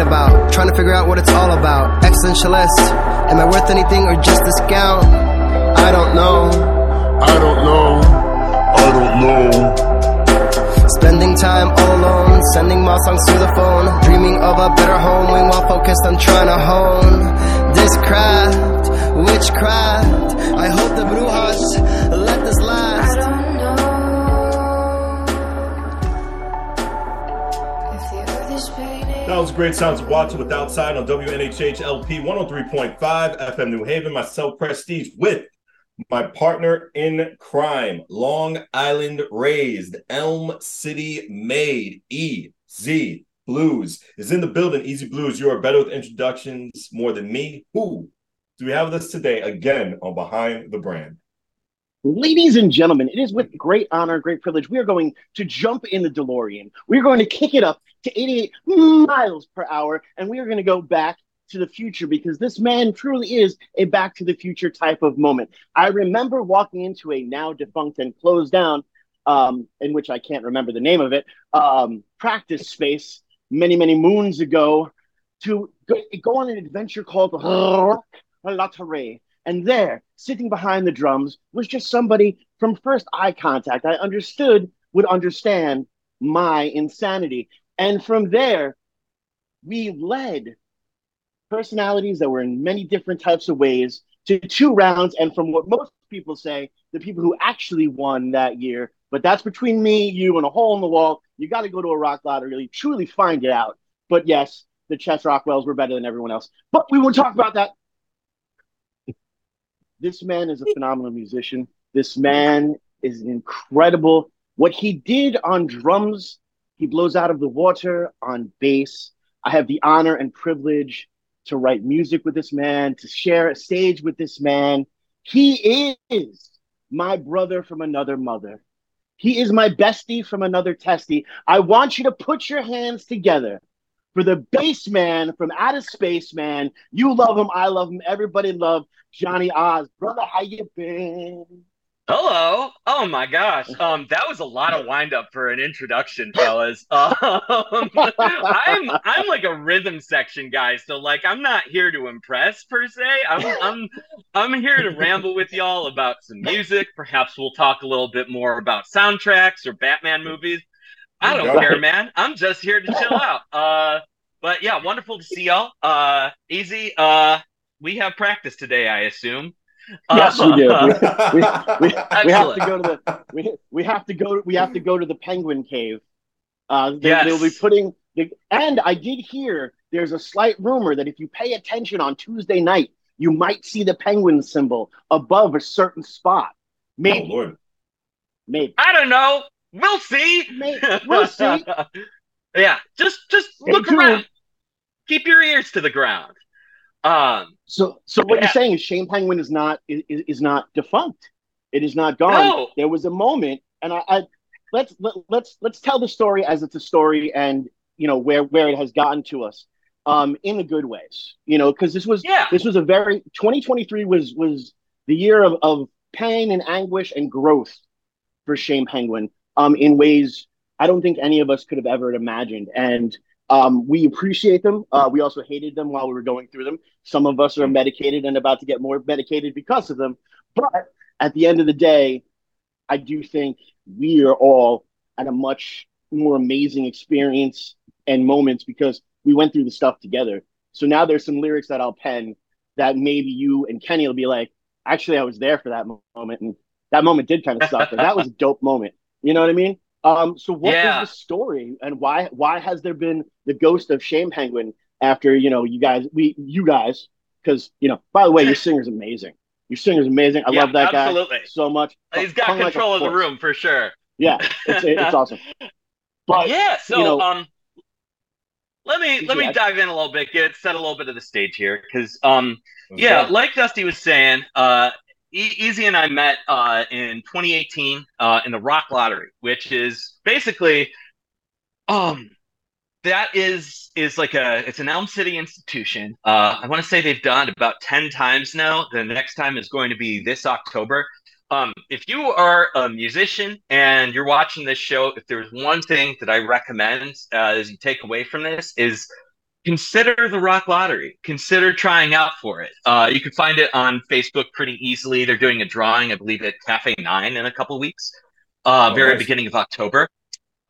about. Trying to figure out what it's all about. Existentialist. Am I worth anything or just discount? I don't know. I don't know. I don't know. Spending time all alone, sending my songs to the phone, dreaming of a better home, while focused on trying to hone this craft, witchcraft. I hope the brujas That was great sounds of Watson with Outside on WNHH LP 103.5 FM New Haven. Myself, Prestige, with my partner in crime, Long Island raised, Elm City made, EZ BlueZ is in the building. EZ BlueZ, you are better with introductions more than me. Who do we have with us today again on Behind the Brand? Ladies and gentlemen, it is with great honor, great privilege. We are going to jump in the DeLorean. We're going to kick it up to 88 miles per hour, and we are going to go back to the future because this man truly is a back to the future type of moment. I remember walking into a now defunct and closed down, um, in which I can't remember the name of it, um, practice space many, many moons ago to go, go on an adventure called La Terre. And there, sitting behind the drums, was just somebody from first eye contact. I understood, would understand my insanity. And from there, we led personalities that were in many different types of ways to two rounds. And from what most people say, the people who actually won that year, but that's between me, you, and a hole in the wall. You got to go to a rock lottery really truly find it out. But yes, the Chess Rockwells were better than everyone else. But we won't talk about that this man is a phenomenal musician. This man is incredible. What he did on drums, he blows out of the water on bass. I have the honor and privilege to write music with this man, to share a stage with this man. He is my brother from another mother. He is my bestie from another testy. I want you to put your hands together for the bass man from Outer Space Man. You love him, I love him, everybody love Johnny Oz. Brother, how you been? Hello. Oh my gosh. Um, that was a lot of wind up for an introduction, fellas. Um, I'm I'm like a rhythm section guy, so like I'm not here to impress per se. I'm I'm I'm here to ramble with y'all about some music. Perhaps we'll talk a little bit more about soundtracks or Batman movies. I don't care, man. I'm just here to chill out. Uh, but yeah, wonderful to see y'all. Uh, easy. Uh, we have practice today, I assume. Yes, Uh, we do. We, we, we, we have to go to the we, we have to go we have to go to the penguin cave. Uh, they, Yes. They'll be putting the, and I did hear there's a slight rumor that if you pay attention on Tuesday night, you might see the penguin symbol above a certain spot. Oh, Maybe, Lord. maybe, I don't know. We'll see. We'll see. yeah, just just Stay look tuned. around. Keep your ears to the ground. Um, So, so what Yeah. you're saying is Shane Penguin is not is, is not defunct. It is not gone. No. There was a moment, and I, I let's let, let's let's tell the story as it's a story, and you know where where it has gotten to us, um, in the good ways. You know, because this was Yeah. this was a very 2023 was was the year of, of pain and anguish and growth for Shane Penguin, um, in ways I don't think any of us could have ever imagined, and. Um, we appreciate them. Uh, we also hated them while we were going through them. Some of us are medicated and about to get more medicated because of them. But at the end of the day, I do think we are all at a much more amazing experience and moments because we went through the stuff together. So now there's some lyrics that I'll pen that maybe you and Kenny will be like, actually, I was there for that moment. And that moment did kind of suck, but that was a dope moment. You know what I mean? Um, so what is Yeah. the story and why why has there been the ghost of Shane Penguin after, you know, you guys we you guys, because you know, by the way, your singer's amazing. Your singer's amazing. I Yeah, love that absolutely. guy so much. he's got Hung like control of the room for sure. Yeah, it's, it's awesome. But yeah. So you know- um, let me let me add- dive in a little bit, get set a little bit of the stage here, because um, yeah, like Dusty was saying, uh, Easy and I met uh in 2018 uh in the Rock Lottery, which is basically um that is is like a it's an Elm City institution. Uh, I want to say they've done about 10 times now. The next time is going to be this October. Um, if you are a musician and you're watching this show, if there's one thing that I recommend uh, as you take away from this is consider the Rock Lottery. Consider trying out for it. Uh, you can find it on Facebook pretty easily. They're doing a drawing, I believe, at Cafe Nine in a couple weeks, uh, Oh, very nice. beginning of October.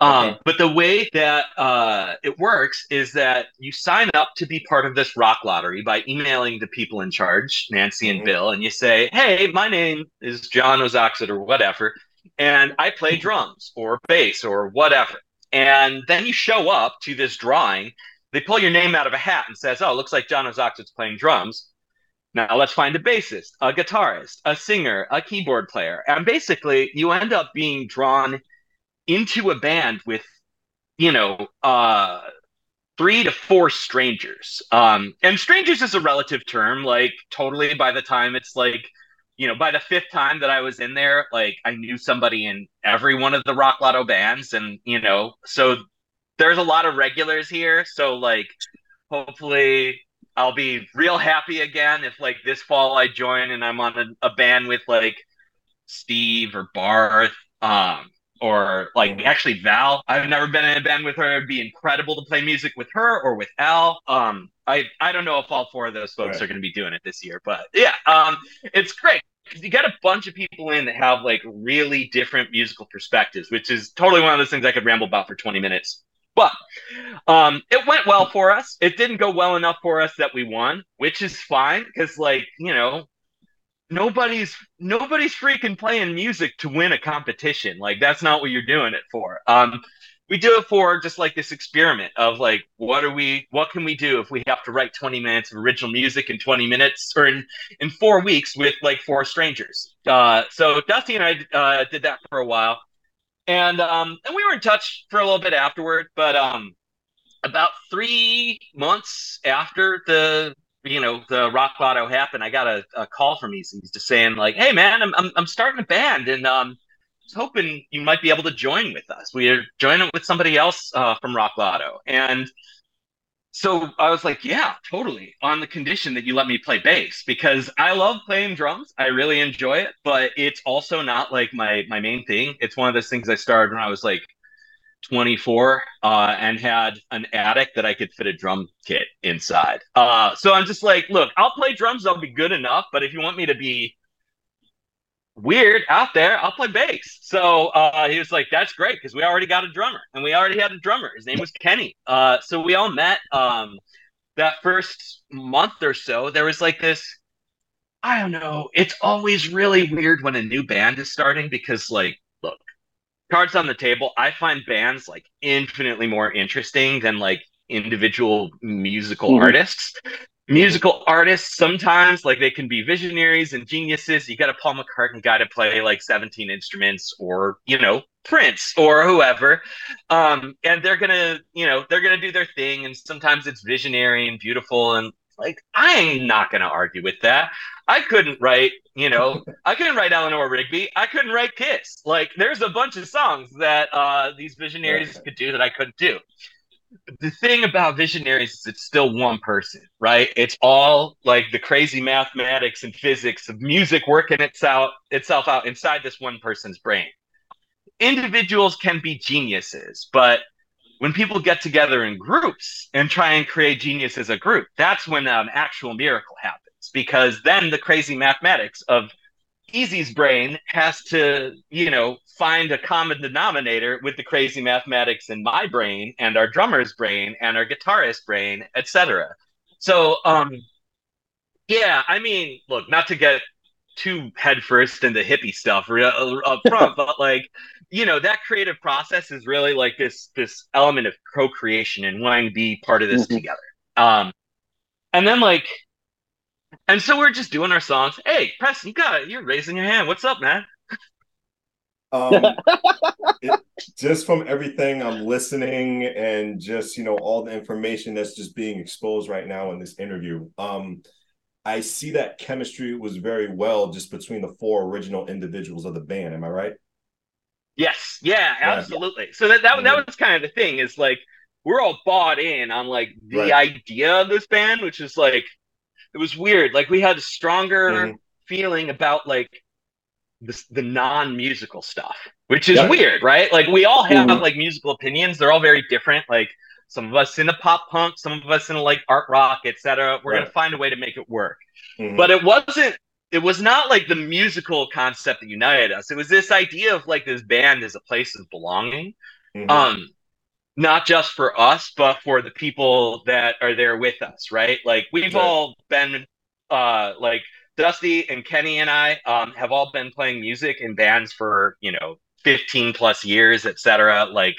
Um, Okay. But the way that uh, it works is that you sign up to be part of this rock lottery by emailing the people in charge, Nancy and Mhm. Bill, and you say, "Hey, my name is Jon Ozaksut or whatever, and I play drums or bass or whatever." And then you show up to this drawing. They pull your name out of a hat and says, "Oh, looks like Jon Ozaksut's playing drums." Now let's find a bassist, a guitarist, a singer, a keyboard player, and basically you end up being drawn into a band with you know uh three to four strangers um and strangers is a relative term like totally by the time it's like you know by the fifth time that i was in there like i knew somebody in every one of the rock lotto bands and you know so there's a lot of regulars here so like hopefully i'll be real happy again if like this fall i join and i'm on a, a band with like steve or barth um or like actually Val. I've never been in a band with her. It'd be incredible to play music with her or with Al. Um, I I don't know if all four of those folks Right. are going to be doing it this year, but yeah, um, it's great. You got a bunch of people in that have like really different musical perspectives, which is totally one of those things I could ramble about for 20 minutes. But um, it went well for us. It didn't go well enough for us that we won, which is fine because, like, you know, nobody's nobody's freaking playing music to win a competition. Like that's not what you're doing it for. Um, we do it for just like this experiment of like, what are we? What can we do if we have to write 20 minutes of original music in 20 minutes or in in four weeks with like four strangers? Uh, so Dusty and I uh, did that for a while, and um, and we were in touch for a little bit afterward. But um, about three months after the you know the rock lotto happened i got a, a call from Easy just saying like hey man I'm, I'm, I'm starting a band and um hoping you might be able to join with us we're joining with somebody else uh, from rock lotto and so i was like yeah totally on the condition that you let me play bass because i love playing drums i really enjoy it but it's also not like my my main thing it's one of those things i started when i was like 24 uh, and had an attic that I could fit a drum kit inside. Uh, so I'm just like, look, I'll play drums, I'll be good enough, but if you want me to be weird out there, I'll play bass. So uh, he was like, that's great because we already got a drummer and we already had a drummer. His name was Kenny. Uh, so we all met um, that first month or so. There was like this. I don't know. It's always really weird when a new band is starting because, like, look, cards on the table i find bands like infinitely more interesting than like individual musical Mhm. artists musical artists sometimes like they can be visionaries and geniuses you got a paul mccartney guy to play like 17 instruments or you know prince or whoever um and they're gonna you know they're gonna do their thing and sometimes it's visionary and beautiful and like i'm not gonna argue with that i couldn't write you know I couldn't write Eleanor Rigby. I couldn't write Kiss. Like, there's a bunch of songs that uh, these visionaries could do that I couldn't do. The thing about visionaries is it's still one person, right? It's all like the crazy mathematics and physics of music working itself itself out inside this one person's brain. Individuals can be geniuses, but when people get together in groups and try and create genius as a group, that's when an actual miracle happens. Because then the crazy mathematics of Easy's brain has to, you know, find a common denominator with the crazy mathematics in my brain and our drummer's brain and our guitarist brain, etc. So, um, yeah, I mean, look, not to get too headfirst into hippie stuff uh, up front, but like, you know, that creative process is really like this this element of co-creation and wanting to be part of this Mhm. together. Um, and then like, and so we're just doing our songs. Hey, Preston, you got it. You're raising your hand. What's up, man? Um, it, just from everything I'm listening and just you know all the information that's just being exposed right now in this interview, um, I see that chemistry was very well just between the four original individuals of the band. Am I right? Yes, yeah, Yeah. absolutely. So that that, that was kind of the thing is like we're all bought in on like the Right. idea of this band, which is like it was weird. Like we had a stronger Mhm. feeling about like the the non musical stuff, which is Yeah. weird, right? Like we all have Mhm. like musical opinions. They're all very different. Like some of us into pop punk, some of us into like art rock, etc. We're Right. gonna find a way to make it work. Mhm. But it wasn't. It was not like the musical concept that united us. It was this idea of like this band as a place of belonging Mhm. um not just for us but for the people that are there with us right like we've Right. all been uh like dusty and kenny and i um have all been playing music in bands for you know 15 plus years etc like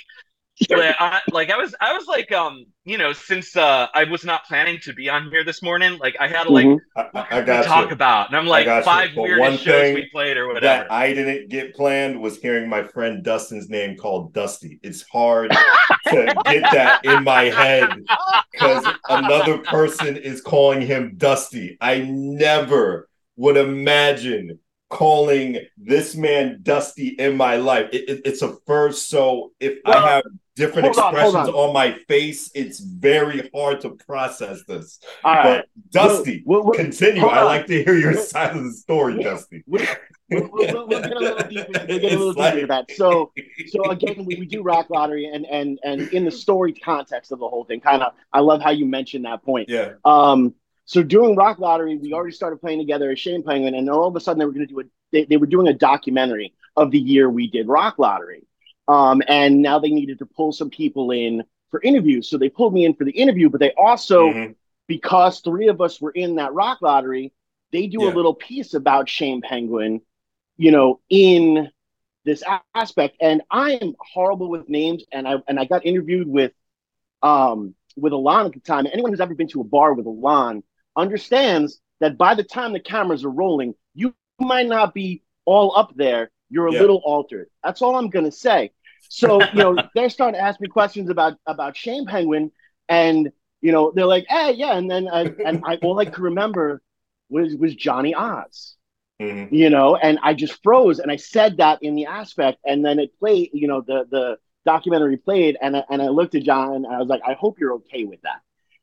like I, like I was I was like um you know since uh I was not planning to be on here this morning like I had to like Mhm. I, what I, I can got talk you. about and I'm like got you. five But weirdest one shows thing we played or whatever that I didn't get planned was hearing my friend Dustin's name called Dusty. It's hard to get that in my head because another person is calling him Dusty. I never would imagine calling this man Dusty in my life. It- it- it's a first. So if Well, I have different hold on, hold expressions on. on. my face, it's very hard to process this. All right. But Dusty, We'll- we'll- continue. I on. like to hear your We'll- side of the story, we'll- Dusty. We'll, we'll, we'll, we'll get a little deeper. We'll get a little It's deeper into that. So, so again, we, we do rock lottery, and and and in the story context of the whole thing, kind of, I love how you mentioned that point. yeah. Um, so during Rock Lottery, we already started playing together as Shane Penguin, and all of a sudden they were going to do a they, they were doing a documentary of the year we did Rock Lottery. Um, and now they needed to pull some people in for interviews. So they pulled me in for the interview, but they also, Mhm. because three of us were in that Rock Lottery, they do Yeah. a little piece about Shane Penguin, you know, in this aspect. And I am horrible with names, and I and I got interviewed with um with Alon at the time. Anyone who's ever been to a bar with Alon understands that by the time the cameras are rolling, you might not be all up there. You're a Yeah. little altered. That's all I'm gonna say. So you know, they're starting to ask me questions about about Shane Penguin, and you know, they're like, "Hey, yeah," and then I, and I all I could remember was was Johnny Oz Mhm. you know and i just froze and i said that in the aspect and then it played you know the the documentary played and I, and i looked at john and i was like i hope you're okay with that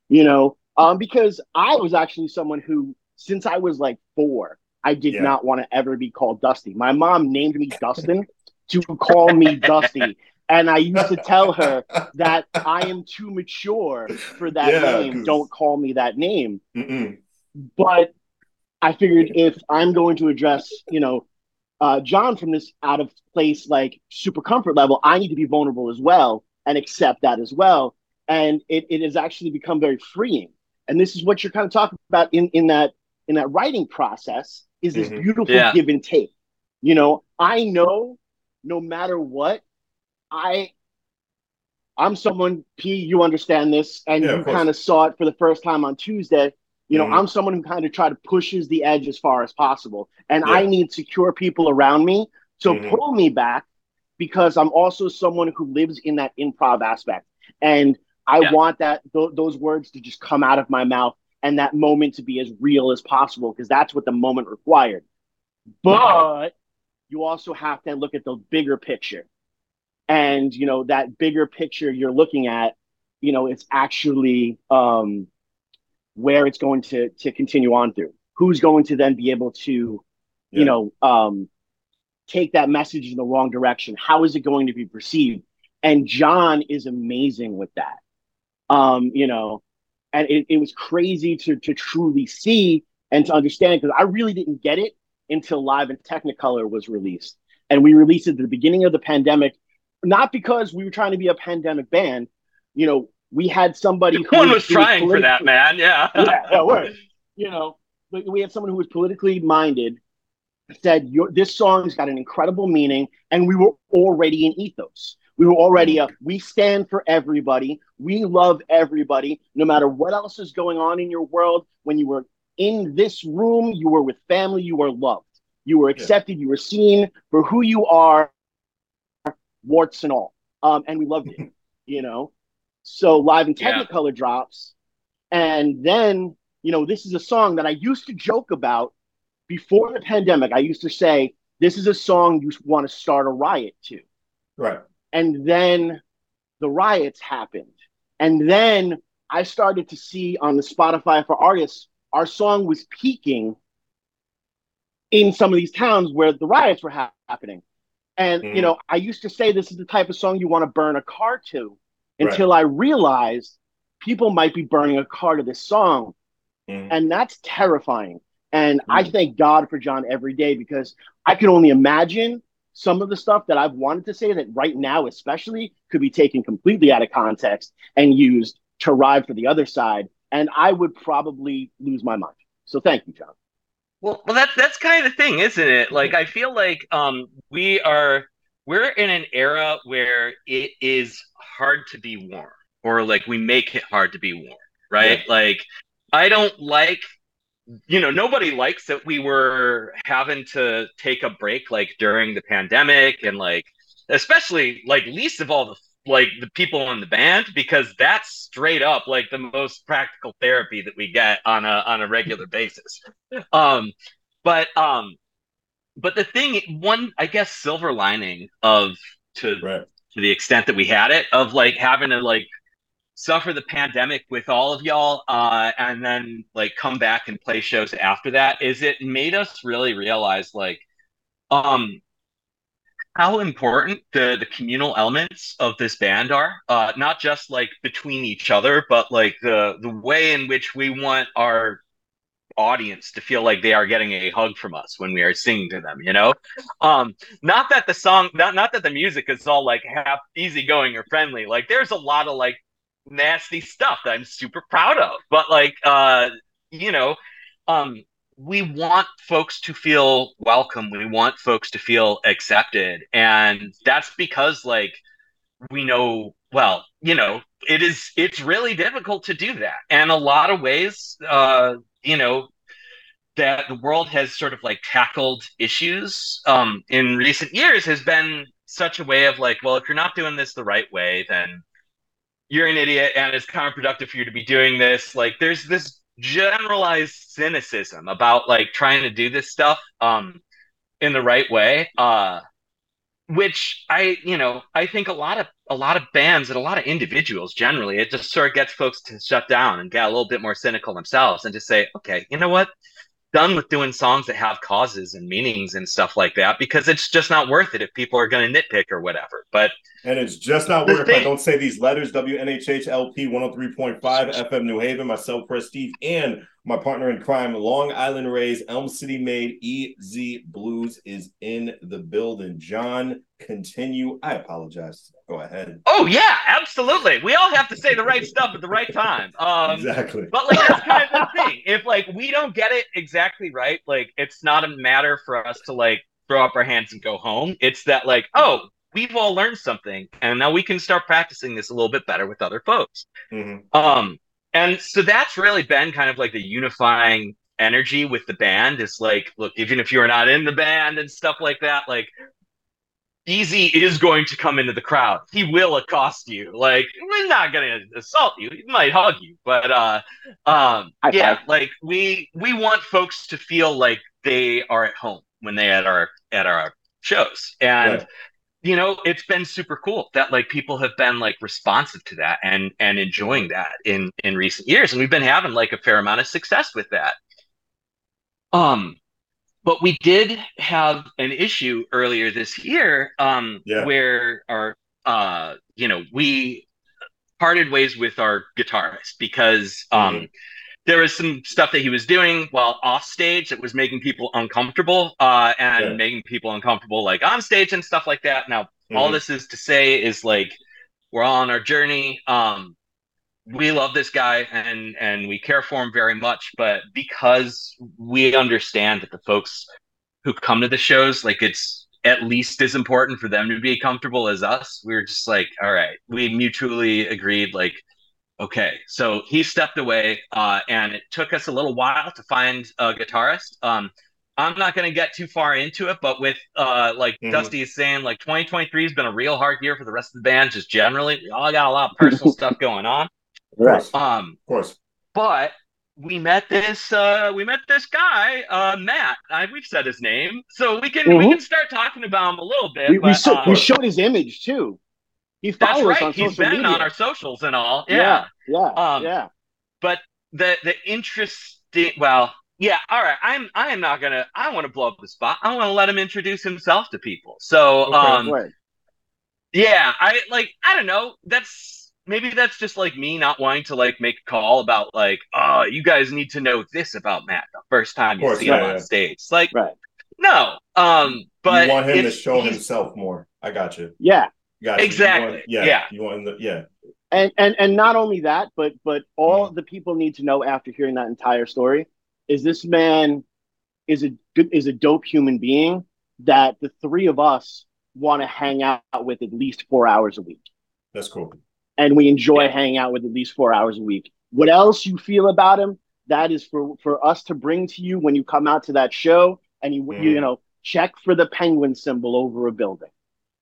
you know um because i was actually someone who since i was like four i did Yeah. not want to ever be called dusty my mom named me dustin to call me dusty and i used to tell her that i am too mature for that Yeah, name 'cause- don't call me that name Mm-mm. but I figured if I'm going to address, you know, uh, John from this out of place, like super comfort level, I need to be vulnerable as well and accept that as well. And it, it has actually become very freeing. And this is what you're kind of talking about in, in that in that writing process is this Mhm. beautiful Yeah. give and take. You know, I know no matter what, I I'm someone, P, you understand this, and Yeah, you kind of saw it for the first time on Tuesday. You know, Mhm. I'm someone who kind of try to pushes the edge as far as possible. And Yeah. I need secure people around me to Mhm. pull me back because I'm also someone who lives in that improv aspect. And I Yeah. want that th- those words to just come out of my mouth and that moment to be as real as possible because that's what the moment required. But you also have to look at the bigger picture. And you know, that bigger picture you're looking at, you know, it's actually um where it's going to to continue on through. Who's going to then be able to, Yeah. you know, um, take that message in the wrong direction? How is it going to be perceived? And John is amazing with that. Um, you know, and it, it was crazy to to truly see and to understand because I really didn't get it until Live in Technicolor was released, and we released it at the beginning of the pandemic, not because we were trying to be a pandemic band. You know, we had somebody who One was who trying for that, man. Yeah. yeah, yeah, word. You know, but we had someone who was politically minded said, Your, "This song's got an incredible meaning," and we were already in ethos. We were already a. We stand for everybody. We love everybody, no matter what else is going on in your world. When you were in this room, you were with family. You were loved. You were accepted. You were seen for who you are, warts and all. Um, and we loved it. You know. So live and in Yeah. Technicolor drops, and then you know this is a song that I used to joke about before the pandemic. I used to say this is a song you want to start a riot to, Right. And then the riots happened, and then I started to see on the Spotify for artists our song was peaking in some of these towns where the riots were hap- happening. And Mhm. you know, I used to say this is the type of song you want to burn a car to until I realized people might be burning a car to this song. Mhm. And that's terrifying. And I Mhm. thank God for John every day because I can only imagine some of the stuff that I've wanted to say that right now, especially, could be taken completely out of context and used to ride for the other side. And I would probably lose my mind. So thank you, John. Well, well, that's that's kind of the thing, isn't it? Like, I feel like um, we are we're in an era where it is hard to be warm, or like we make it hard to be warm, right? Yeah. Like, I don't like, you know, nobody likes that we were having to take a break like during the pandemic, and like especially like least of all the like the people in the band because that's straight up like the most practical therapy that we get on a on a regular basis um but um but the thing one i guess silver lining of to Right. to the extent that we had it of like having to like suffer the pandemic with all of y'all uh and then like come back and play shows after that is it made us really realize like um how important the the communal elements of this band are uh not just like between each other but like the the way in which we want our audience to feel like they are getting a hug from us when we are singing to them you know? Um not that the song not not that the music is all like half easygoing or friendly like there's a lot of like nasty stuff that i'm super proud of. But like uh you know um we want folks to feel welcome. We want folks to feel accepted. And that's because like we know well you know it is it's really difficult to do that. And a lot of ways uh you know that the world has sort of like tackled issues um in recent years has been such a way of like well if you're not doing this the right way then you're an idiot and it's counterproductive for you to be doing this. Like there's this generalized cynicism about like trying to do this stuff um in the right way uh which i you know i think a lot of a lot of bands and a lot of individuals generally it just sort of gets folks to shut down and get a little bit more cynical themselves and just say okay you know what done with doing songs that have causes and meanings and stuff like that because it's just not worth it if people are going to nitpick or whatever but And it's just not The worth if I don't say these letters. WNHH LP 103.5 FM New Haven, myself, Prestige, and my partner in crime, Long Island Rays, Elm City Made, EZ BlueZ is in the building. John, continue. I apologize. Go ahead. oh yeah absolutely we all have to say the right stuff at the right time um exactly. But like that's kind of the thing. If like we don't get it exactly right, like it's not a matter for us to like throw up our hands and go home. It's that like, oh, we've all learned something, and now we can start practicing this a little bit better with other folks. Mhm. Um, and so that's really been kind of like the unifying energy with the band. Is like, look, even if you're not in the band and stuff like that, like. Easy is going to come into the crowd. He will accost you. Like, we're not gonna assault you. He might hug you, but uh um High yeah like we we want folks to feel like they are at home when they at our at our shows and Right. You know it's been super cool that like people have been like responsive to that and and enjoying that in in recent years and we've been having like a fair amount of success with that um but we did have an issue earlier this year um Yeah. where our uh you know we parted ways with our guitarist because um Mhm. There was some stuff that he was doing while off stage that was making people uncomfortable uh and Yeah. making people uncomfortable like on stage and stuff like that now all Mhm. this is to say is like we're all on our journey um we love this guy and and we care for him very much but because we understand that the folks who come to the shows like it's at least as important for them to be comfortable as us we were just like all right we mutually agreed like okay so he stepped away uh and it took us a little while to find a guitarist um I'm not going to get too far into it, but with uh, like Mhm. Dusty is saying, like 2023 has been a real hard year for the rest of the band, just generally. We all got a lot of personal stuff going on. Of course. Um, Of course. but we met this uh we met this guy uh matt I, we've said his name so we can we Mhm. can start talking about him a little bit We, we, so, um, we showed his image too. He that's follows right on he's social been media. on our socials and all yeah, yeah, yeah, Um, yeah. but the the interesting well yeah all right i'm i am not gonna i want to blow up the spot i want to let him introduce himself to people so Okay. um Right. Yeah, I like I don't know. That's maybe that's just like me not wanting to like make a call about like, oh, you guys need to know this about Matt the first time you course, see yeah, him yeah. on stage. Like, Right. no. Um, but you want him to show himself more. I got you. Yeah. Got you. You Exactly. want- yeah. Yeah. You want him to, yeah. And and and not only that, but but all the people need to know after hearing that entire story is this man is a good is a dope human being that the three of us want to hang out with at least four hours a week. That's cool. and we enjoy Yeah. hanging out with at least four hours a week. What else you feel about him? That is for for us to bring to you when you come out to that show, and you Mhm. you know check for the penguin symbol over a building,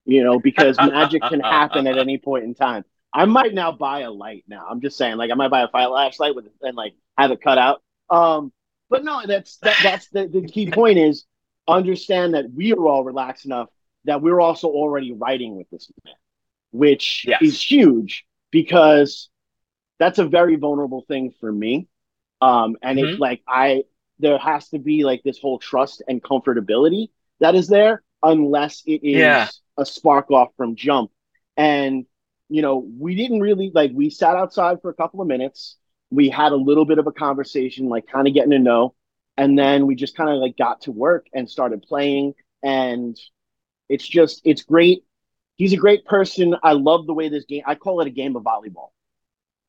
you know because magic can happen at any point in time. I might now buy a light. Now I'm just saying, like I might buy a flashlight with and like have it cut out. Um, but no, that's that, that's the, the key point is understand that we are all relaxed enough that we're also already writing with this man, which Yes. is huge because that's a very vulnerable thing for me. Um, and it's like I there has to be like this whole trust and comfortability that is there unless it is Yeah. a spark off from jump. And you know, we didn't really like we sat outside for a couple of minutes. We had a little bit of a conversation, like kind of getting to know, and then we just kind of like got to work and started playing. And it's just it's great. He's a great person. I love the way this game. I call it a game of volleyball.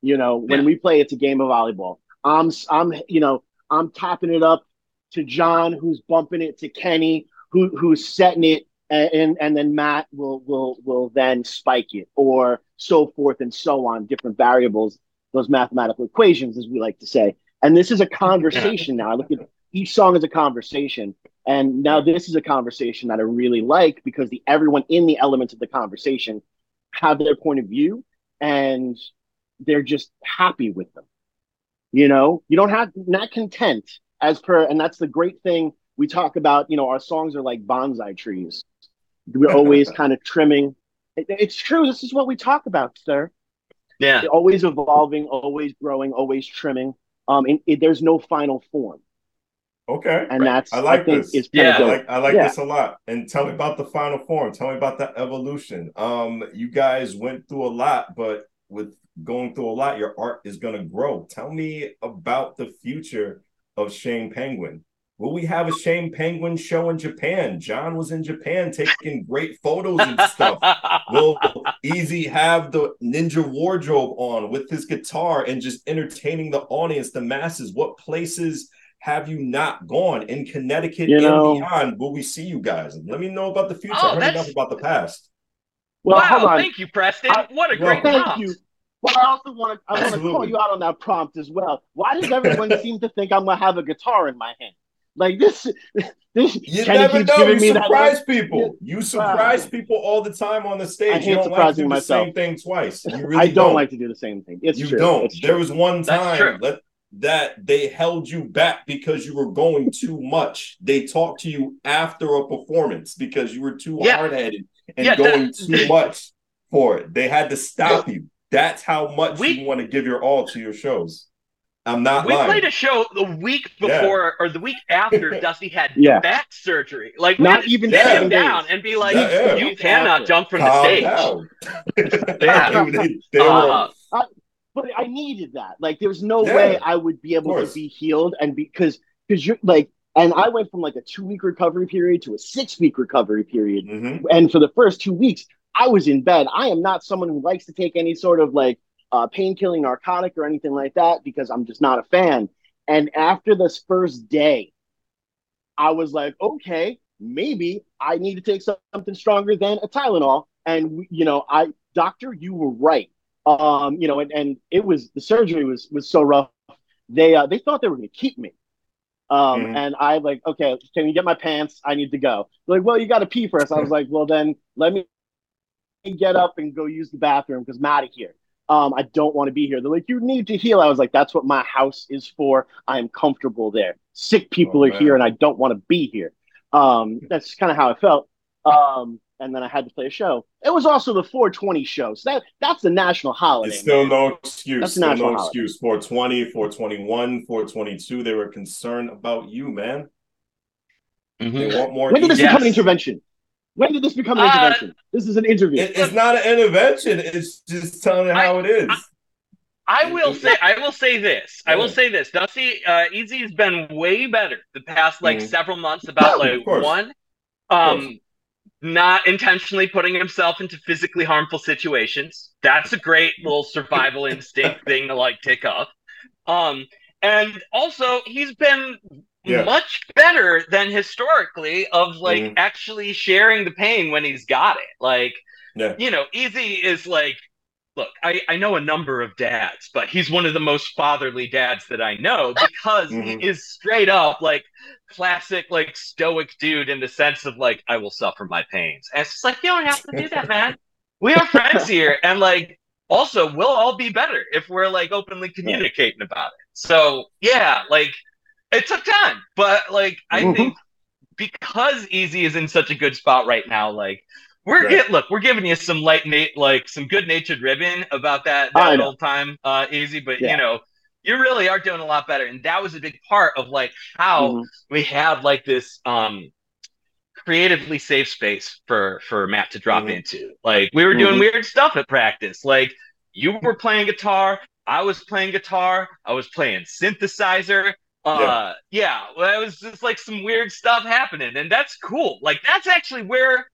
You know, when Yeah. we play, it's a game of volleyball. I'm I'm you know I'm tapping it up to John, who's bumping it to Kenny, who who's setting it, and and, then Matt will will will then spike it, or so forth and so on, different variables, those mathematical equations, as we like to say. And this is a conversation now. I look at each song as a conversation, and now this is a conversation that I really like because the everyone in the elements of the conversation have their point of view, and they're just happy with them. You know, you don't have not content as per, and that's the great thing we talk about. You know, our songs are like bonsai trees. We're always kind of trimming. It- it's true. This is what we talk about, sir. Yeah. Always evolving, always growing, always trimming. Um, and it, there's no final form, Okay. and that's I like think this. is Yeah. I like I like Yeah. this a lot. And tell me about the final form. Tell me about the evolution. Um, you guys went through a lot, but with going through a lot, your art is gonna grow. Tell me about the future of Shane Penguin. Will we have a Shane Penguin show in Japan? John was in Japan taking great photos and stuff. Will Easy have the ninja wardrobe on with his guitar and just entertaining the audience, the masses? What places have you not gone in Connecticut You and beyond? Will we see you guys? Let me know about the future. Oh, I heard enough about the past. Well, wow, hold on. thank you, Preston. I- what a Well, great Thank prompt. you. But I also want to I want to call you out on that prompt as well. Why does everyone seem to think I'm gonna have a guitar in my hand? Like this, this You Kenny never know. giving You me that surprise people. You surprise Wow. people all the time on the stage. I you don't like to surprising do the myself. same thing twice. You really I don't, like to do the same thing. It's you true. don't. It's There true. was one time that, that they held you back because you were going too much. They talked to you after a performance because you were too Yeah. hard headed and Yeah, going that- too much for it. They had to stop you. That's how much We- you want to give your all to your shows. I'm not We lying. played a show the week Yeah. before or the week after Dusty had Yeah. back surgery. Like Not even sit seven him down and be like, Yeah, yeah. "You cannot after. jump from the stage." Yeah. they, they, they were Uh, But I needed that. Like, there's no Yeah, way I would be able to be healed and because because you're like, and I went from like a two week recovery period to a six week recovery period. Mhm. And for the first two weeks, I was in bed. I am not someone who likes to take any sort of like uh, pain killing narcotic or anything like that because I'm just not a fan. And after this first day, I was like, okay, maybe I need to take something stronger than a Tylenol. And you know, I doctor, you were right. Um, you know, and, and it was the surgery was was so rough. They uh, they thought they were going to keep me. Um, Mhm. and I like, okay, can you get my pants? I need to go. They're like, well, you got to pee first. I was like, well, then let me get up and go use the bathroom because I'm out of here. Um, I don't want to be here. They're like, you need to heal. I was like, that's what my house is for. I am comfortable there. Sick people Oh, are man. here, and I don't want to be here. Um, that's kind of how I felt. Um, and then I had to play a show. It was also the 420 show, so that that's the national holiday. It's still man. no excuse. That's Still national no holiday. excuse. 420, 421, 422. They were concerned about you, man. mhm. They want more. When did this easy. Yes. become an intervention? When did this become an Uh, intervention? This is an interview. It- it's not an intervention. It's just telling you how it is. I will say, I will say this. I will say this. Dusty, uh, Easy has been way better the past like Mhm. several months about like one, um, not intentionally putting himself into physically harmful situations. That's a great little survival instinct thing to like tick up. Um, and also he's been Yeah. much better than historically of like Mhm. actually sharing the pain when he's got it. Like, Yeah. you know, Easy is like, look, I, I know a number of dads, but he's one of the most fatherly dads that I know because Mhm. he is straight up like classic, like stoic dude in the sense of like, I will suffer my pains. And it's just like, you don't have to do that, man. We are friends here. And like, also, we'll all be better if we're like openly communicating about it. So, yeah, like, it took time, but like, I Mhm. think because Easy is in such a good spot right now, like, we're Right. get look, we're giving you some light, mate, like some good natured ribbon about that that old time uh, easy, but Yeah. you know, you really are doing a lot better, and that was a big part of like how Mhm. we had like this um creatively safe space for for Matt to drop Mhm. into. Like we were doing Mhm. weird stuff at practice. Like you were playing guitar, I was playing guitar, I was playing synthesizer. Uh yeah, well, it was just like some weird stuff happening, and that's cool. Like that's actually where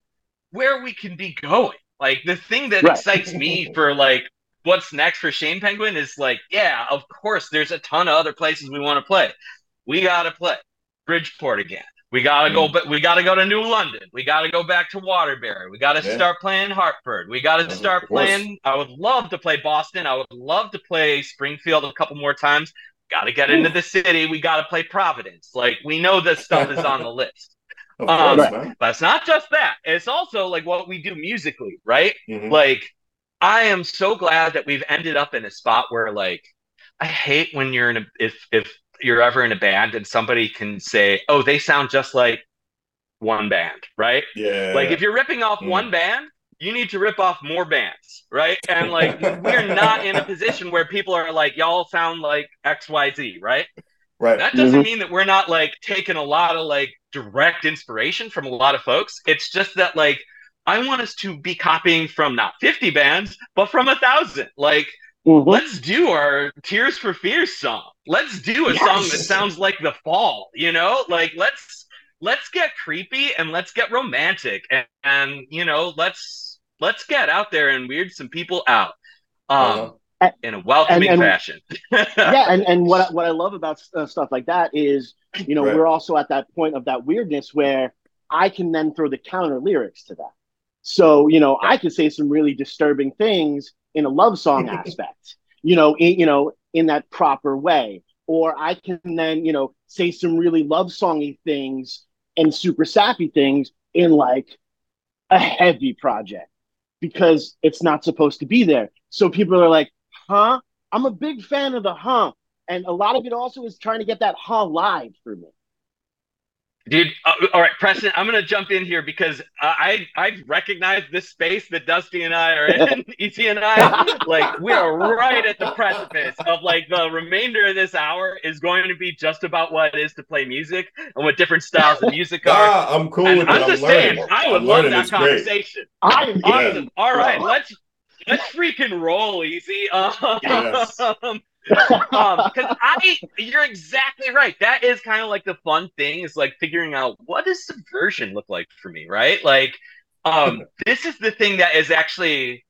where we can be going. Like the thing that Right. excites me for like what's next for Shane Penguin is like, yeah, of course, there's a ton of other places we want to play. We gotta play Bridgeport again. We gotta go, but we gotta go to New London. We gotta go back to Waterbury. We gotta Yeah. start playing Hartford. We gotta start playing. I would love to play Boston. I would love to play Springfield a couple more times. Gotta get into the city. We gotta play Providence. Like we know this stuff is on the list. Of Um, course. But it's not just that. It's also like what we do musically, right? Mhm. Like, I am so glad that we've ended up in a spot where, like, I hate when you're in a if if you're ever in a band and somebody can say, "Oh, they sound just like one band," right? Yeah. Like, if you're ripping off Mm. one band, you need to rip off more bands, right? And like, we're not in a position where people are like, "Y'all sound like X, Y, Z," right? right. That doesn't mean that we're not like taking a lot of like direct inspiration from a lot of folks. It's just that like I want us to be copying from not 50 bands, but from a thousand. Like, Mhm. let's do our Tears for Fears song. Let's do a song that sounds like the fall, you know? Like let's let's get creepy and let's get romantic and, and you know, let's let's get out there and weird some people out. Um Uh-huh. in a welcoming and- fashion. yeah, and, and what what I love about uh, stuff like that is, you know, Right. we're also at that point of that weirdness where I can then throw the counter lyrics to that. So, you know, I can say some really disturbing things in a love song aspect, you know, in, you know, in that proper way, or I can then, you know, say some really love songy things and super sappy things in like a heavy project because it's not supposed to be there. So people are like, huh? I'm a big fan of the huh. And a lot of it also is trying to get that huh live for me. Dude, uh, all right, Preston, I'm gonna jump in here because I I recognize this space that Dusty and I are in, ET and I. Like we are right at the precipice of like the remainder of this hour is going to be just about what it is to play music and what different styles of music are. Ah, I'm cool And with it. I'm I'm just learning. I would I'm love learning. that It's great. conversation. I am Yeah. All right, let's let's freaking roll, easy. Um, Yes. Um because i you're exactly right that is kind of like the fun thing is like figuring out what does subversion look like for me right like um this is the thing that is actually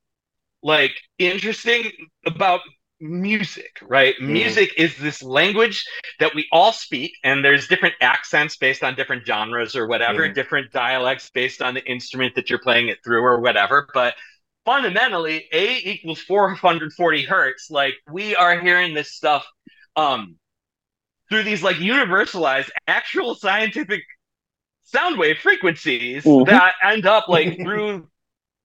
like interesting about music right Mhm. music is this language that we all speak and there's different accents based on different genres or whatever Mhm. different dialects based on the instrument that you're playing it through or whatever but fundamentally a equals 440 hertz like we are hearing this stuff um through these like universalized actual scientific sound wave frequencies Mhm. that end up like through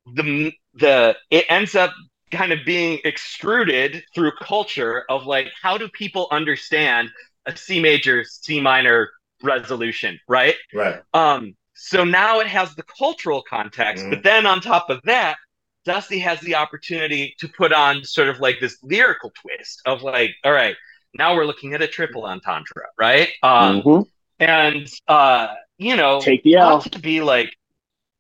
the the it ends up kind of being extruded through culture of like how do people understand a C major C minor resolution right Right. um, so now it has the cultural context, Mhm. but then on top of that, Dusty has the opportunity to put on sort of like this lyrical twist of like, all right, now we're looking at a triple entendre, right? Um, Mhm. and uh, you know, Take the L. not to be like,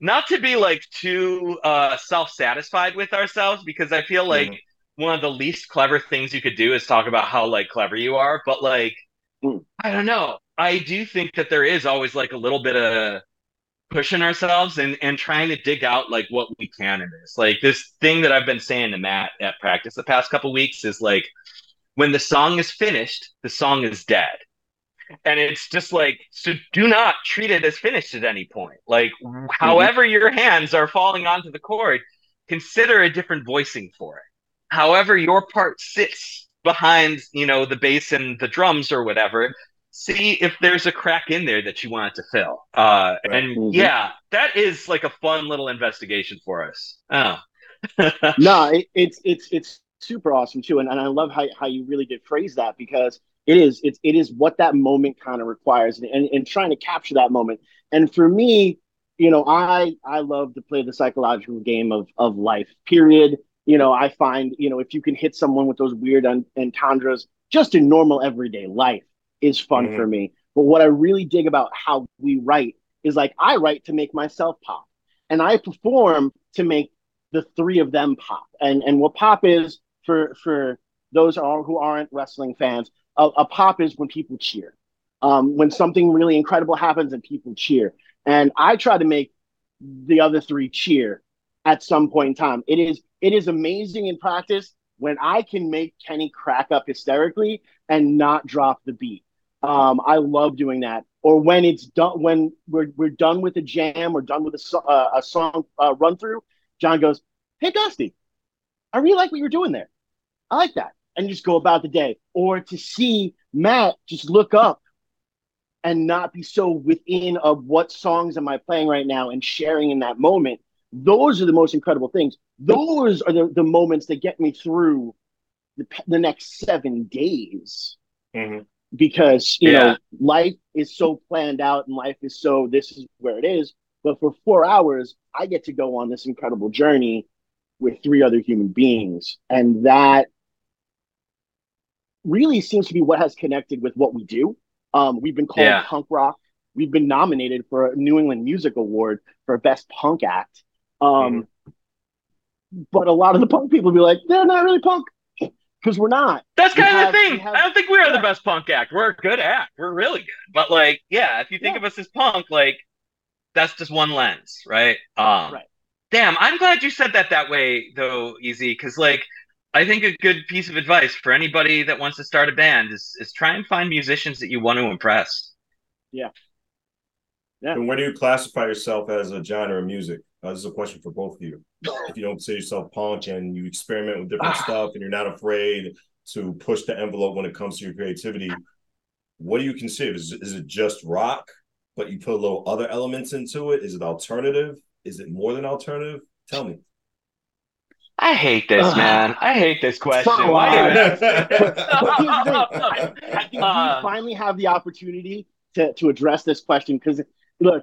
not to be like too uh self-satisfied with ourselves because I feel like Mhm. one of the least clever things you could do is talk about how like clever you are, but like Mm. I don't know. I do think that there is always like a little bit of pushing ourselves and and trying to dig out like what we can in this. Like this thing that I've been saying to Matt at practice the past couple weeks is like when the song is finished, the song is dead. And it's just like so do not treat it as finished at any point. Like mm-hmm. however your hands are falling onto the chord, consider a different voicing for it. However your part sits behind, you know, the bass and the drums or whatever, see if there's a crack in there that you want it to fill. Uh, Right. and Mhm. yeah, that is like a fun little investigation for us. Oh. no, it, it's it's it's super awesome too, and, and I love how, how you really did phrase that because it is it's it is what that moment kind of requires, and, and and trying to capture that moment. And for me, you know, I I love to play the psychological game of of life. Period. You know, I find you know if you can hit someone with those weird en- entendres just in normal everyday life is fun Mhm. for me. But what I really dig about how we write is like I write to make myself pop, and I perform to make the three of them pop. And and what pop is for for those who aren't wrestling fans, a, a pop is when people cheer. Um, when something really incredible happens and people cheer. And I try to make the other three cheer at some point in time. It is it is amazing in practice when I can make Kenny crack up hysterically and not drop the beat. Um, I love doing that. Or when it's done, when we're we're done with a jam, we're done with a, uh, a song uh, run through. John goes, "Hey Dusty, I really like what you're doing there. I like that," and just go about the day. Or to see Matt just look up and not be so within of what songs am I playing right now and sharing in that moment. Those are the most incredible things. Those are the, the moments that get me through the, the next seven days Mhm. Because you Yeah. know life is so planned out and life is so this is where it is. But for four hours i get to go on this incredible journey with three other human beings. And that really seems to be what has connected with what we do. Um, we've been called Yeah. punk rock. We've been nominated for a new england music award for best punk act. Um, but a lot of the punk people be like they're not really punk because we're not That's We kind have- of the thing. have- I don't think we are yeah. the best punk act. We're a good act. We're really good. But like, yeah, if you think Yeah. of us as punk, like that's just one lens, right? Um, Right. Damn, I'm glad you said that that way though, Easy, because like I think a good piece of advice for anybody that wants to start a band is is try and find musicians that you want to impress. Yeah. Yeah. And where do you classify yourself as a genre of music? Uh, this is a question for both of you. If you don't say yourself punk and you experiment with different Ah. stuff and you're not afraid to push the envelope when it comes to your creativity, what do you consider? Is, is it just rock, but you put a little other elements into it? Is it alternative? Is it more than alternative? Tell me. I hate this, Ugh. man. I hate this question. So Why do you hard. ask this? But here's the thing. I, I think Uh, we finally have the opportunity to, to address this question because look,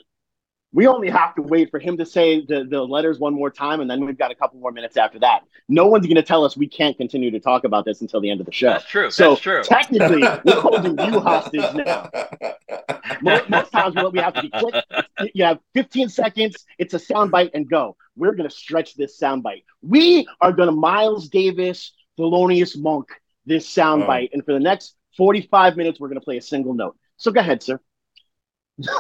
we only have to wait for him to say the, the letters one more time, and then we've got a couple more minutes after that. No one's going to tell us we can't continue to talk about this until the end of the show. That's true. So That's true. technically, we're holding you hostage now. Most, most times, we have to be quick. You have 15 seconds. It's a soundbite and go. We're going to stretch this soundbite. We are going to Miles Davis, Thelonious Monk this soundbite, oh. and for the next 45 minutes, we're going to play a single note. So go ahead, sir.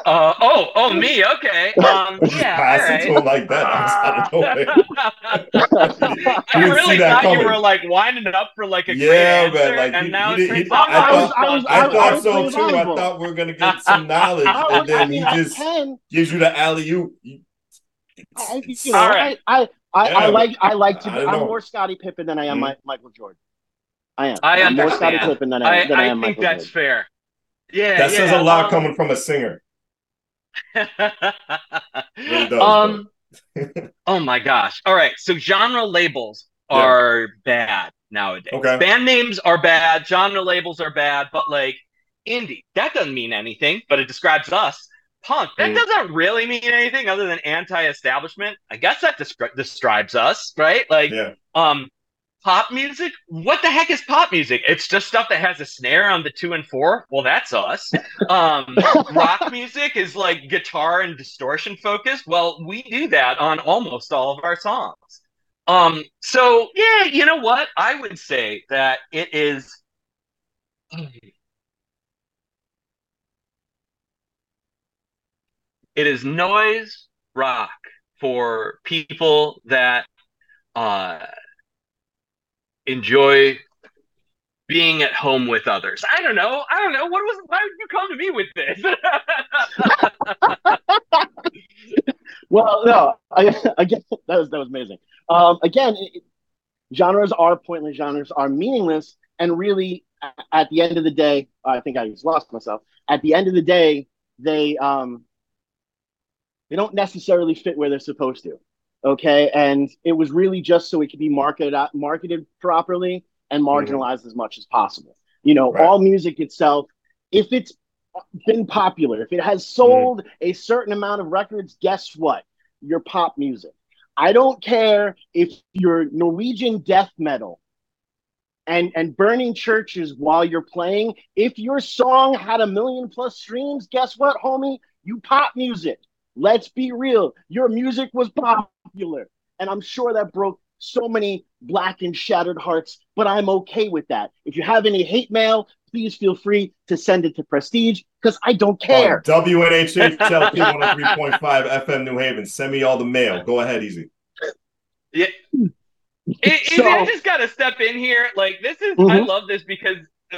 Uh, oh, oh, me. Okay. Um, yeah. Pass all it to him like that. I was out of nowhere. I didn't really see that thought you were like winding it up for like a Yeah, great answer, man, like, and he- now he it did- turns he- I thought- I was- I I thought so playing too. I thought we were gonna get some knowledge, I and was, I then mean, he just 10, gives you the alley oop. I, you know, All right. I, I, I, Yeah, I like, I like to. I I'm more Scottie Pippen than I am. Mi- Michael Jordan. I am. I I'm more Scottie. Pippen than I, I, than I, I am think Michael that's Jordan. fair. Yeah, That says a lot um, coming from a singer. Does, um, oh my gosh. All right. So genre labels Yeah. are bad nowadays. Okay. Band names are bad. Genre labels are bad. But like indie, that doesn't mean anything, but it describes us. Punk, that Mm. doesn't really mean anything other than anti-establishment. I guess that descri- describes us, right? Like, Yeah. um, pop music? What the heck is pop music? It's just stuff that has a snare on the two and four. Well, that's us. Um, rock music is like guitar and distortion focused. Well, we do that on almost all of our songs. Um, so yeah, you know what? I would say that it is. It is noise rock for people that uh, enjoy being at home with others. I don't know. I don't know. What was? Why would you come to me with this? well, no, I, again, that was that was amazing. Um, again, it, genres are pointless. Genres are meaningless, and really, at the end of the day, I think I just lost myself. At the end of the day, they um, they don't necessarily fit where they're supposed to. Okay, and it was really just so it could be marketed marketed properly and mm-hmm. marginalized mm-hmm. as much as possible. You know, right. all music itself, if it's been popular, if it has sold mm-hmm. a certain amount of records, guess what? Your pop music. I don't care if you're Norwegian death metal and and burning churches while you're playing. If your song had a million plus streams, guess what, homie? You pop music. Let's be real. Your music was popular. And I'm sure that broke so many black and shattered hearts, but I'm okay with that. If you have any hate mail, please feel free to send it to Prestige because I don't care. WNHHLP 103.5 FM New Haven. Send me all the mail. Go ahead, easy. Yeah. It, so, I just got to step in here. Like, this is, mm-hmm. I love this because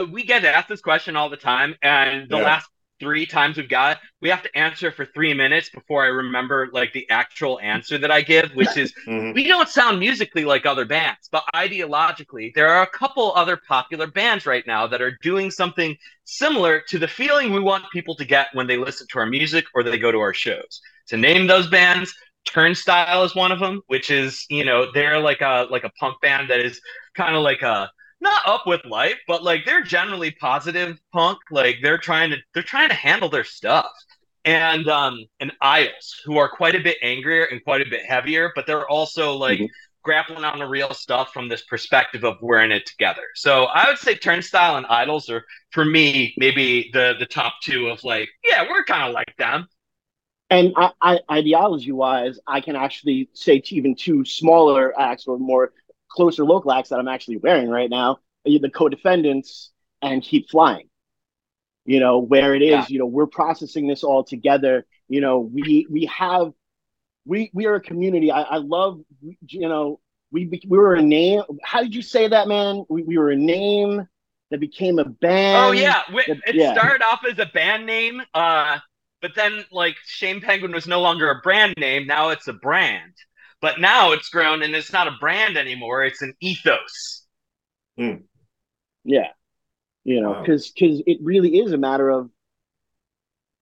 we get asked this question all the time. And the yeah. last three times we've got we have to answer for three minutes before I remember like the actual answer that I give, which is mm-hmm. we don't sound musically like other bands, but ideologically, there are a couple other popular bands right now that are doing something similar to the feeling we want people to get when they listen to our music or they go to our shows. To name those bands, Turnstile is one of them, which is, you know, they're like a like a punk band that is kind of like a not up with life, but like they're generally positive punk. Like they're trying to they're trying to handle their stuff. And um and IDLES, who are quite a bit angrier and quite a bit heavier, but they're also like mm-hmm. grappling on the real stuff from this perspective of we're in it together. So I would say Turnstile and IDLES are for me maybe the the top two of like, yeah, we're kind of like them. And I, I, ideology wise, I can actually say to even two smaller acts or more closer local acts that I'm actually wearing right now, the co-defendants and keep flying. You know, where it is, yeah. you know, we're processing this all together. You know, we we have we we are a community. I, I love you know, we we were a name. How did you say that, man? We, we were a name that became a band. Oh yeah, it yeah. started off as a band name, uh, but then like Shane Penguin was no longer a brand name. Now it's a brand. But now it's grown and it's not a brand anymore, it's an ethos. Mm. Yeah. You know, because wow. because it really is a matter of,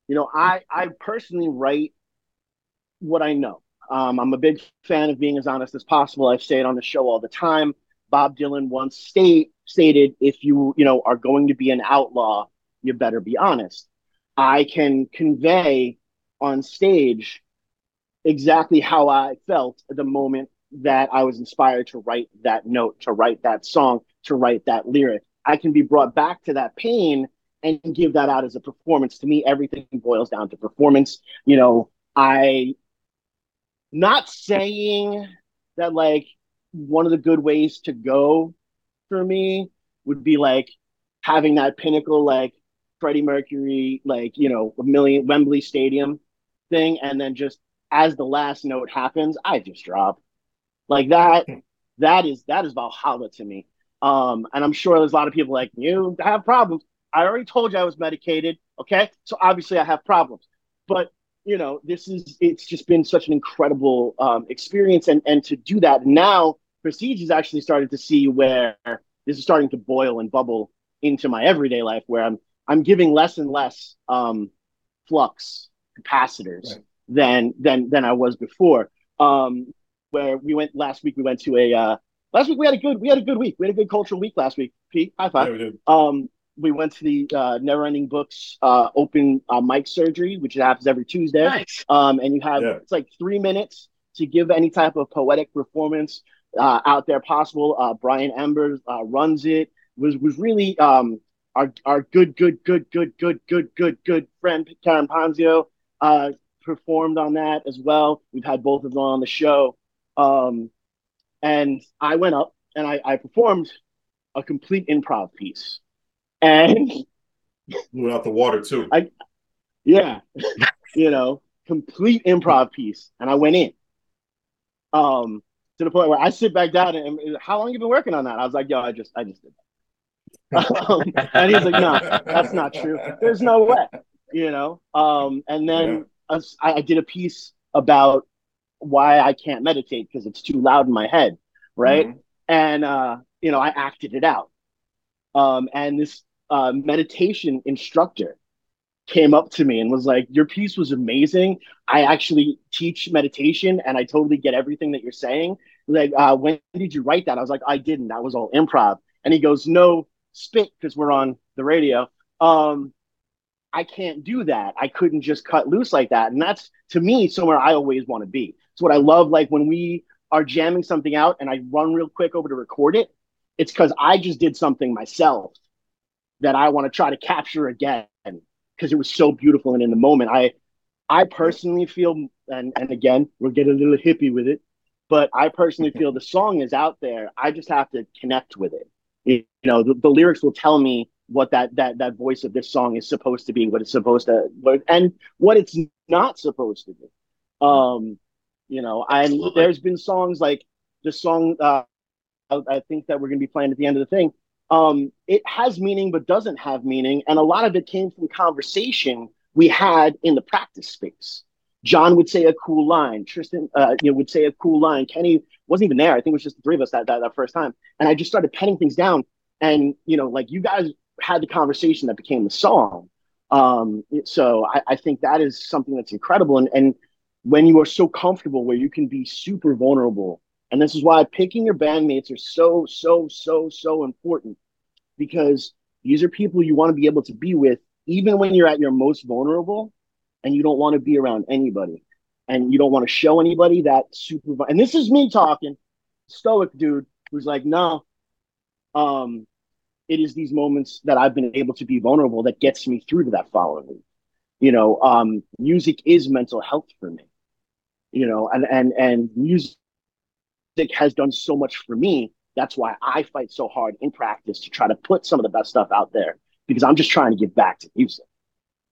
you know, I I personally write what I know. Um, I'm a big fan of being as honest as possible. I say it on the show all the time. Bob Dylan once state, stated, if you you know are going to be an outlaw, you better be honest. I can convey on stage exactly how I felt the moment that I was inspired to write that note, to write that song, to write that lyric. I can be brought back to that pain and give that out as a performance. To me, everything boils down to performance. You know, I not saying that like one of the good ways to go for me would be like having that pinnacle like Freddie Mercury, like, you know, a million Wembley Stadium thing, and then just as the last note happens, I just drop. Like that, that is that is Valhalla to me. Um, and I'm sure there's a lot of people like you have problems. I already told you I was medicated. Okay, so obviously I have problems. But you know, this is it's just been such an incredible um, experience, and and to do that now, Prestige is actually starting to see where this is starting to boil and bubble into my everyday life, where I'm I'm giving less and less um, flux capacitors. Right than than than I was before. Um, where we went last week, we went to a uh, last week we had a good we had a good week. We had a good cultural week last week. Pete, high five. Yeah, we um, we went to the uh, Never Ending Books uh, open uh, mic surgery, which happens every Tuesday. Nice. Um, and you have yeah. it's like three minutes to give any type of poetic performance uh, out there possible. Uh, Brian Embers uh, runs it. Was was really um, our our good good good good good good good good friend Karen Ponzio uh, performed on that as well. We've had both of them on the show, um, and I went up and I, I performed a complete improv piece, and Blew out the water too. I- yeah, you know, complete improv piece, and I went in. Um, to the point where I sit back down and, and how long you been working on that? I was like, yo, I just, I just did that. um, and he's like, no, that's not true. There's no way, you know. Um, and then I, I did a piece about why I can't meditate because it's too loud in my head, right? Mhm. And uh, you know, I acted it out. Um, and this uh, meditation instructor came up to me and was like, "Your piece was amazing. I actually teach meditation, and I totally get everything that you're saying. Like, uh, when did you write that?" I was like, "I didn't. That was all improv." And he goes, "No spit because we're on the radio. Um, I can't do that. I couldn't just cut loose like that. And that's to me somewhere I always want to be. It's what I love. Like when we are jamming something out and I run real quick over to record it, it's because I just did something myself that I want to try to capture again because it was so beautiful and in the moment. I I personally feel and and again we'll get a little hippie with it, but I personally feel the song is out there. I just have to connect with it. You know, the, the lyrics will tell me what that that that voice of this song is supposed to be, what it's supposed to, what, and what it's not supposed to be. Um, you know, Absolutely. there's been songs like the song uh, I, I think that we're going to be playing at the end of the thing. Um, it has meaning but doesn't have meaning, and a lot of it came from conversation we had in the practice space. John would say a cool line. Tristan, uh, you know, would say a cool line. Kenny wasn't even there. I think it was just the three of us that, that that first time. And I just started penning things down. And you know, like you guys had the conversation that became the song. Um, so I, I think that is something that's incredible. And and when you are so comfortable where you can be super vulnerable, and this is why picking your bandmates are so so so so important because these are people you want to be able to be with even when you're at your most vulnerable and you don't want to be around anybody and you don't want to show anybody that super and this is me talking stoic dude who's like no um it is these moments that i've been able to be vulnerable that gets me through to that following week you know um music is mental health for me you know and and and music has done so much for me that's why i fight so hard in practice to try to put some of the best stuff out there because i'm just trying to give back to music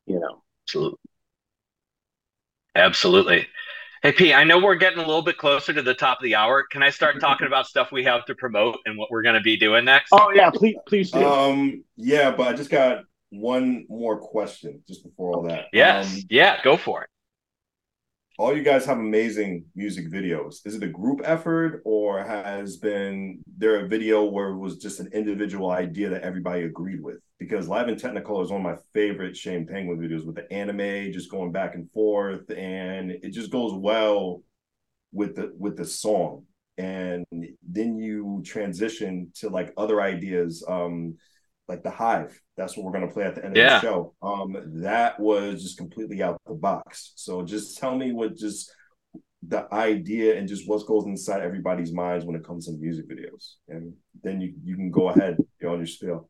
you know Absolutely. Absolutely. Hey, P, I know we're getting a little bit closer to the top of the hour. Can I start talking about stuff we have to promote and what we're going to be doing next? oh yeah please please do Um, yeah, but I just got one more question just before all that. yes. Um, yeah, go for it. All you guys have amazing music videos. Is it a group effort or has been there a video where it was just an individual idea that everybody agreed with? Because Live and Technicolor is one of my favorite Shane Penguin videos with the anime just going back and forth, and it just goes well with the with the song. And then you transition to like other ideas, um, like the Hive. That's what we're gonna play at the end Yeah. of the show. Um, that was just completely out of the box. So just tell me what just the idea and just what goes inside everybody's minds when it comes to music videos, and then you you can go ahead you on your spiel.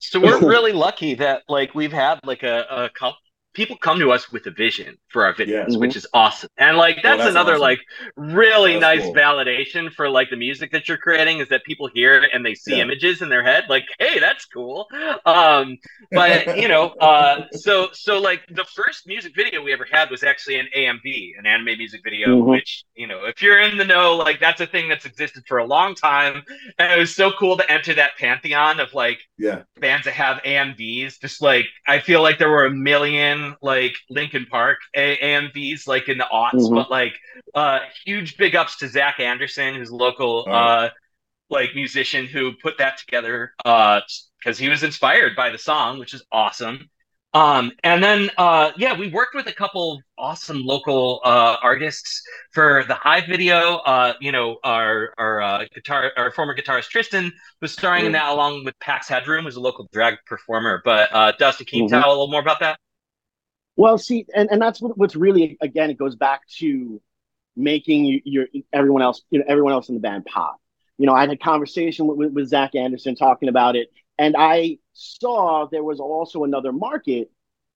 So we're really lucky that like we've had like a, a couple people come to us with a vision for our videos, Yeah. which is awesome. And like that's, that's another awesome. like really That's nice cool. validation for like the music that you're creating is that people hear it and they see Yeah. images in their head like, hey, that's cool. Um but you know, uh so so like the first music video we ever had was actually an AMV, an anime music video, Mhm. which, you know, if you're in the know, like that's a thing that's existed for a long time. And it was so cool to enter that pantheon of like yeah, bands that have AMVs. Just like I feel like there were a million like Linkin Park a- AMVs like in the aughts, Mhm. but like uh huge big ups to Zach Anderson, who's local Oh. uh like musician who put that together uh because he was inspired by the song, which is awesome. Um, and then, uh, yeah, we worked with a couple awesome local uh, artists for the Hive video. Uh, you know, our our uh, guitar, our former guitarist Tristan was starring in that, along with Pax Headroom, who's a local drag performer. But uh, Dustin, can you Mhm. tell a little more about that? Well, see, and, and that's what, what's really again, it goes back to making you, your everyone else, you know, everyone else in the band pop. You know, I had a conversation with, with, with Zach Anderson talking about it, and I saw there was also another market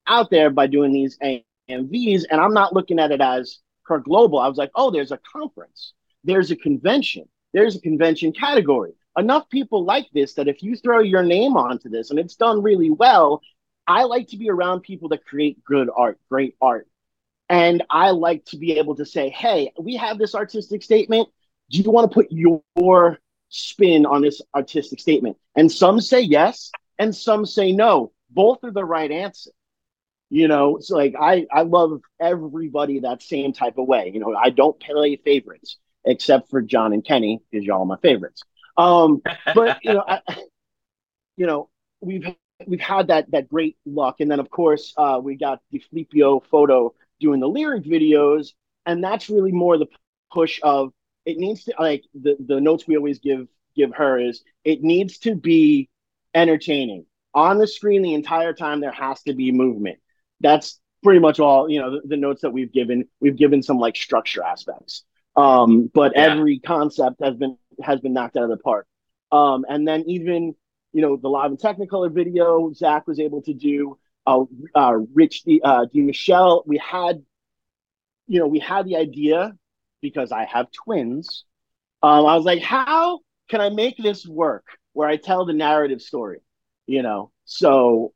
out there by doing these AMVs, and I'm not looking at it as per global. I was like, oh, there's a conference, there's a convention, there's a convention category. Enough people like this that if you throw your name onto this and it's done really well, I like to be around people that create good art, great art. And I like to be able to say, hey, we have this artistic statement. Do you want to put your spin on this artistic statement? And some say yes, and some say no. Both are the right answer. You know, it's like I, I love everybody that same type of way. You know, I don't play favorites except for John and Kenny, because y'all are my favorites. Um, but you know, I, you know, we've we've had that that great luck, and then of course uh, we got the Filipio photo doing the lyric videos, and that's really more the push of it needs to like the the notes we always give give her is it needs to be entertaining on the screen the entire time. There has to be movement. That's pretty much all you know. The, the notes that we've given, we've given some like structure aspects, um, but yeah. every concept has been has been knocked out of the park. Um, and then even you know the live and Technicolor video Zach was able to do uh, uh, Rich D, uh, D. Michelle. We had, you know, we had the idea because I have twins. Um, I was like, how can I make this work where I tell the narrative story? You know, so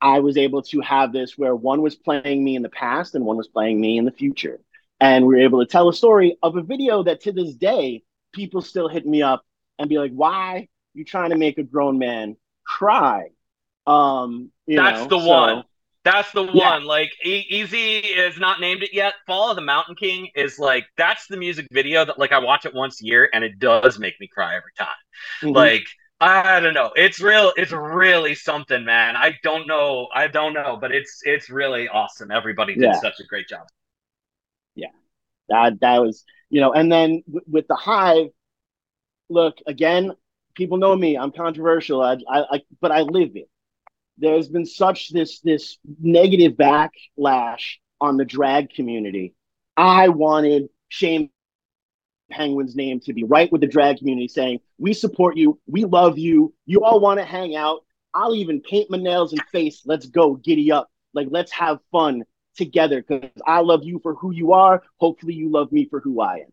I was able to have this where one was playing me in the past and one was playing me in the future. And we were able to tell a story of a video that to this day, people still hit me up and be like, why you trying to make a grown man cry? Um, That's know, the so, one. That's the Yeah. one. Like e- Easy is not named it yet. Fall of the Mountain King is like that's the music video that like I watch it once a year and it does make me cry every time. mhm. Like I don't know. It's real. It's really something, man. I don't know. I don't know, but it's it's really awesome. Everybody did Yeah. such a great job. Yeah, that that was you know and then w- with the hive look again people know me i'm controversial I, I, I but i live it there's been such this this negative backlash on the drag community i wanted shane penguin's name to be right with the drag community saying we support you we love you you all want to hang out i'll even paint my nails and face let's go giddy up like let's have fun together because I love you for who you are. Hopefully, you love me for who I am.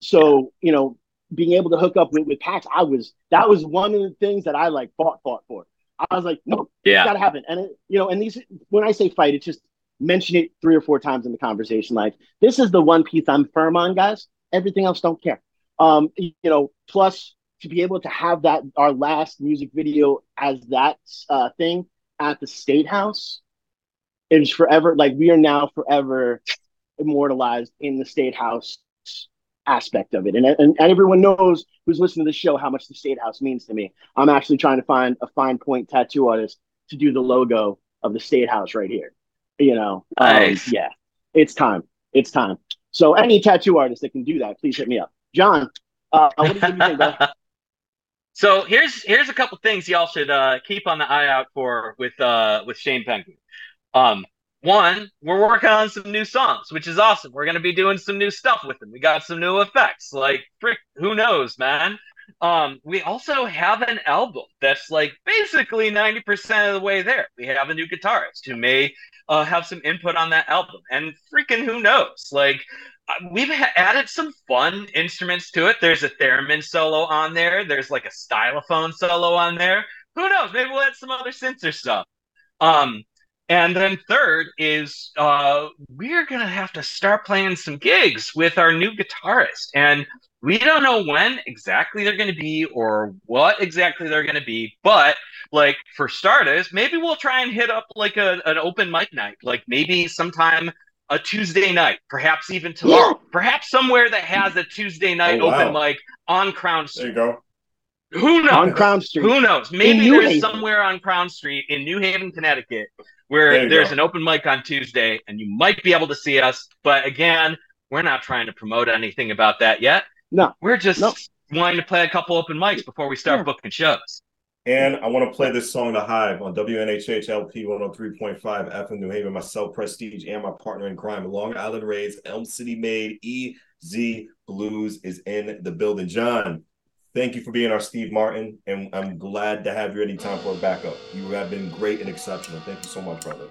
So, you know, being able to hook up with, with Pax, I was that was one of the things that I like fought fought for. I was like, no, Yeah. it's gotta happen. And it, you know, and these when I say fight, it's just mention it three or four times in the conversation. Like, this is the one piece I'm firm on, guys. Everything else don't care. Um, you know, plus to be able to have that our last music video as that uh, thing at the State House is forever like we are now forever immortalized in the State House aspect of it. And, and, and everyone knows who's listening to the show how much the State House means to me. I'm actually trying to find a fine point tattoo artist to do the logo of the State House right here. You know, um, yeah, it's time. It's time. So any tattoo artist that can do that, please hit me up. John, uh, what do you think? bro? so here's here's a couple things y'all should uh, keep on the eye out for with uh, with Shane Penguin. Um, one, we're working on some new songs, which is awesome. We're gonna be doing some new stuff with them. We got some new effects. Like, frick, who knows, man? Um, we also have an album that's like basically 90% of the way there. We have a new guitarist who may uh, have some input on that album, and freaking who knows? Like, uh, we've added some fun instruments to it. There's a theremin solo on there. There's like a stylophone solo on there. Who knows? Maybe we'll add some other synths or stuff. Um, and then third is uh, we're gonna have to start playing some gigs with our new guitarist, and we don't know when exactly they're gonna be or what exactly they're gonna be. But like for starters, maybe we'll try and hit up like a, an open mic night, like maybe sometime a Tuesday night, perhaps even tomorrow, perhaps somewhere that has a Tuesday night Oh, wow. open mic on Crown Street. There you go. Who knows? On Crown Street. Who knows? Maybe there's Haven. somewhere on Crown Street in New Haven, Connecticut, where there there's go. an open mic on Tuesday and you might be able to see us. But again, we're not trying to promote anything about that yet. No. We're just no. wanting to play a couple open mics before we start yeah. booking shows. And I want to play this song, The Hive, on WNHHLP 103.5 F in New Haven, myself, Prestige, and my partner in crime, Long Island Rays, Elm City Made, EZ BlueZ is in the building. John, Thank you for being our Steve Martin, and I'm glad to have you anytime for a backup. You have been great and exceptional. Thank you so much, brother.